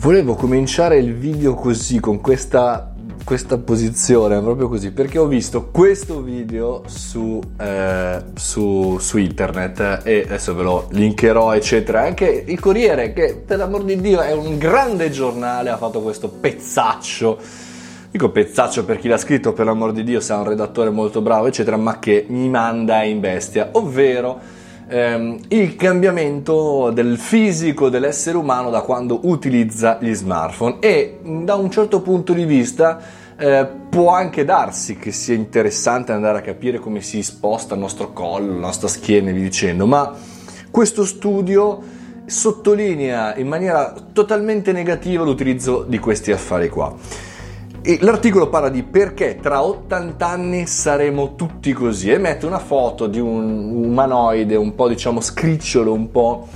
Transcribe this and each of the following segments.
Volevo cominciare il video così, con questa, questa posizione, proprio così, perché ho visto questo video su, eh, su, su, internet e adesso ve lo linkerò, eccetera. Anche il Corriere, che per l'amor di Dio è un grande giornale, ha fatto questo pezzaccio. Dico pezzaccio per chi l'ha scritto, per l'amor di Dio, se è un redattore molto bravo, eccetera, ma che mi manda in bestia, ovvero ehm, il cambiamento del fisico dell'essere umano da quando utilizza gli smartphone e da un certo punto di vista eh, può anche darsi che sia interessante andare a capire come si sposta il nostro collo, la nostra schiena e via dicendo, ma questo studio sottolinea in maniera totalmente negativa l'utilizzo di questi affari qua. E l'articolo parla di perché tra 80 anni saremo tutti così e mette una foto di un umanoide un po' diciamo scricciolo, un po',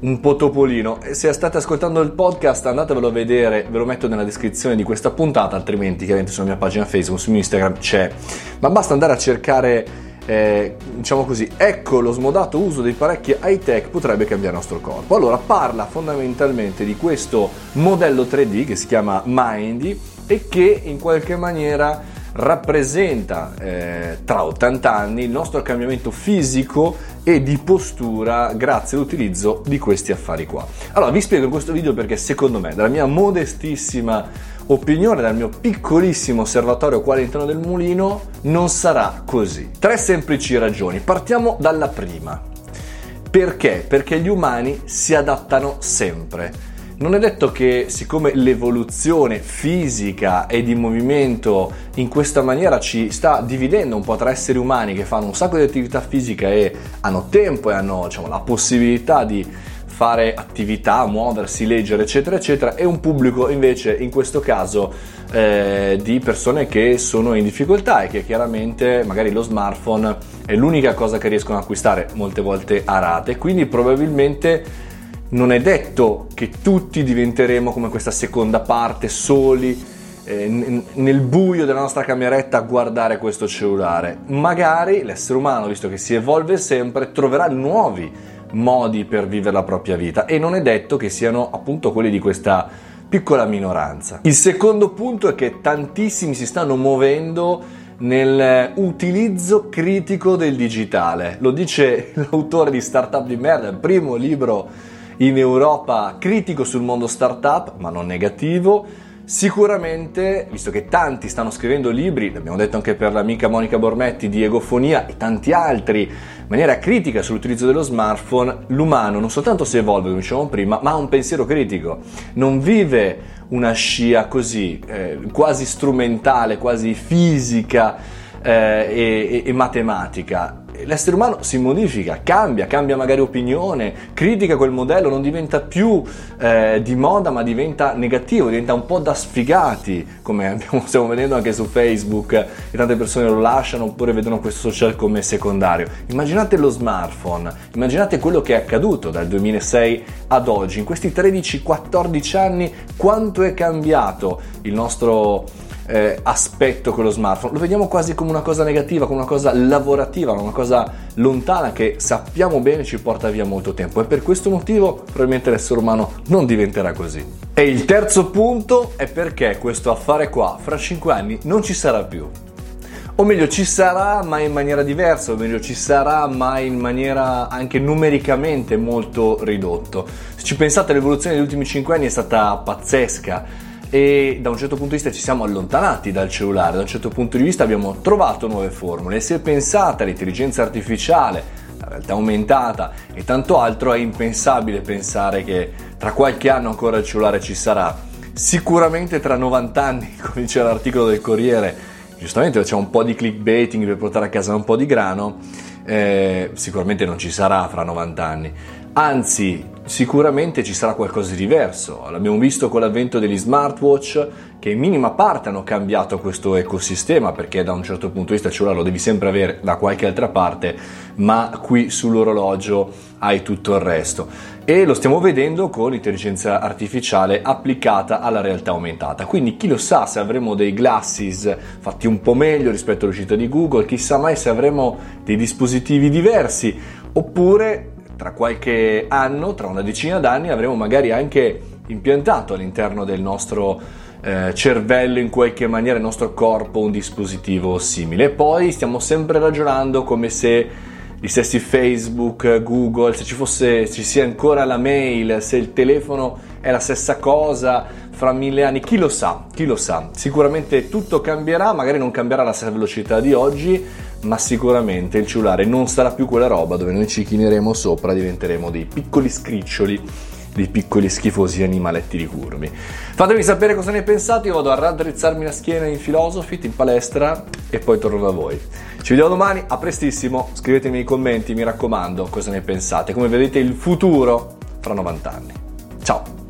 un po' topolino. Se state ascoltando il podcast andatevelo a vedere, ve lo metto nella descrizione di questa puntata, altrimenti chiaramente sulla mia pagina Facebook, su Instagram c'è. Ma basta andare a cercare eh, diciamo così, ecco lo smodato uso dei parecchi high tech potrebbe cambiare il nostro corpo. Allora parla fondamentalmente di questo modello 3D che si chiama Mindy e che in qualche maniera rappresenta eh, tra 80 anni il nostro cambiamento fisico e di postura grazie all'utilizzo di questi affari qua. Allora vi spiego in questo video perché secondo me, dalla mia modestissima opinione, dal mio piccolissimo osservatorio qua all'interno del mulino, non sarà così. Tre semplici ragioni. Partiamo dalla prima. Perché? Perché gli umani si adattano sempre non è detto che siccome l'evoluzione fisica e di movimento in questa maniera ci sta dividendo un po' tra esseri umani che fanno un sacco di attività fisica e hanno tempo e hanno diciamo, la possibilità di fare attività, muoversi, leggere, eccetera, eccetera, e un pubblico invece in questo caso eh, di persone che sono in difficoltà e che chiaramente magari lo smartphone è l'unica cosa che riescono a acquistare molte volte a rate, quindi probabilmente non è detto che tutti diventeremo come questa seconda parte, soli eh, nel buio della nostra cameretta a guardare questo cellulare. Magari l'essere umano, visto che si evolve sempre, troverà nuovi modi per vivere la propria vita e non è detto che siano appunto quelli di questa piccola minoranza. Il secondo punto è che tantissimi si stanno muovendo nell'utilizzo critico del digitale. Lo dice l'autore di Startup di merda, il primo libro in Europa critico sul mondo startup, ma non negativo. Sicuramente, visto che tanti stanno scrivendo libri, l'abbiamo detto anche per l'amica Monica Bormetti di Egofonia e tanti altri, in maniera critica sull'utilizzo dello smartphone, l'umano non soltanto si evolve, come dicevamo prima, ma ha un pensiero critico. Non vive una scia così, eh, quasi strumentale, quasi fisica eh, e, e matematica l'essere umano si modifica, cambia, cambia magari opinione, critica quel modello, non diventa più eh, di moda ma diventa negativo, diventa un po' da sfigati, come abbiamo, stiamo vedendo anche su Facebook, e tante persone lo lasciano oppure vedono questo social come secondario. Immaginate lo smartphone, immaginate quello che è accaduto dal 2006 ad oggi, in questi 13-14 anni quanto è cambiato il nostro eh, aspetto con lo smartphone, lo vediamo quasi come una cosa negativa, come una cosa lavorativa, una cosa lontana che sappiamo bene ci porta via molto tempo e per questo motivo probabilmente l'essere umano non diventerà così. E il terzo punto è perché questo affare qua fra 5 anni non ci sarà più. O meglio, ci sarà ma in maniera diversa, o meglio, ci sarà ma in maniera anche numericamente molto ridotto. Se ci pensate, l'evoluzione degli ultimi 5 anni è stata pazzesca e da un certo punto di vista ci siamo allontanati dal cellulare, da un certo punto di vista abbiamo trovato nuove formule. Se pensate all'intelligenza artificiale, la realtà aumentata e tanto altro, è impensabile pensare che tra qualche anno ancora il cellulare ci sarà. Sicuramente tra 90 anni, come dice l'articolo del Corriere, giustamente c'è un po' di clickbaiting per portare a casa un po' di grano, eh, sicuramente non ci sarà fra 90 anni. Anzi, sicuramente ci sarà qualcosa di diverso. L'abbiamo visto con l'avvento degli smartwatch che in minima parte hanno cambiato questo ecosistema perché da un certo punto di vista il cellulare lo devi sempre avere da qualche altra parte, ma qui sull'orologio hai tutto il resto. E lo stiamo vedendo con l'intelligenza artificiale applicata alla realtà aumentata. Quindi chi lo sa se avremo dei glasses fatti un po' meglio rispetto all'uscita di Google, chissà mai se avremo dei dispositivi diversi oppure tra qualche anno, tra una decina d'anni, avremo magari anche impiantato all'interno del nostro eh, cervello, in qualche maniera il nostro corpo, un dispositivo simile. Poi stiamo sempre ragionando come se gli stessi Facebook, Google, se ci fosse, ci sia ancora la mail, se il telefono è la stessa cosa fra mille anni, chi lo sa, chi lo sa. Sicuramente tutto cambierà, magari non cambierà alla velocità di oggi, ma sicuramente il cellulare non sarà più quella roba dove noi ci chineremo sopra, diventeremo dei piccoli scriccioli dei piccoli schifosi animaletti di curvi. Fatemi sapere cosa ne pensate, io vado a raddrizzarmi la schiena in Philosophy, in palestra e poi torno da voi. Ci vediamo domani, a prestissimo, scrivetemi nei commenti, mi raccomando, cosa ne pensate, come vedete il futuro fra 90 anni. Ciao!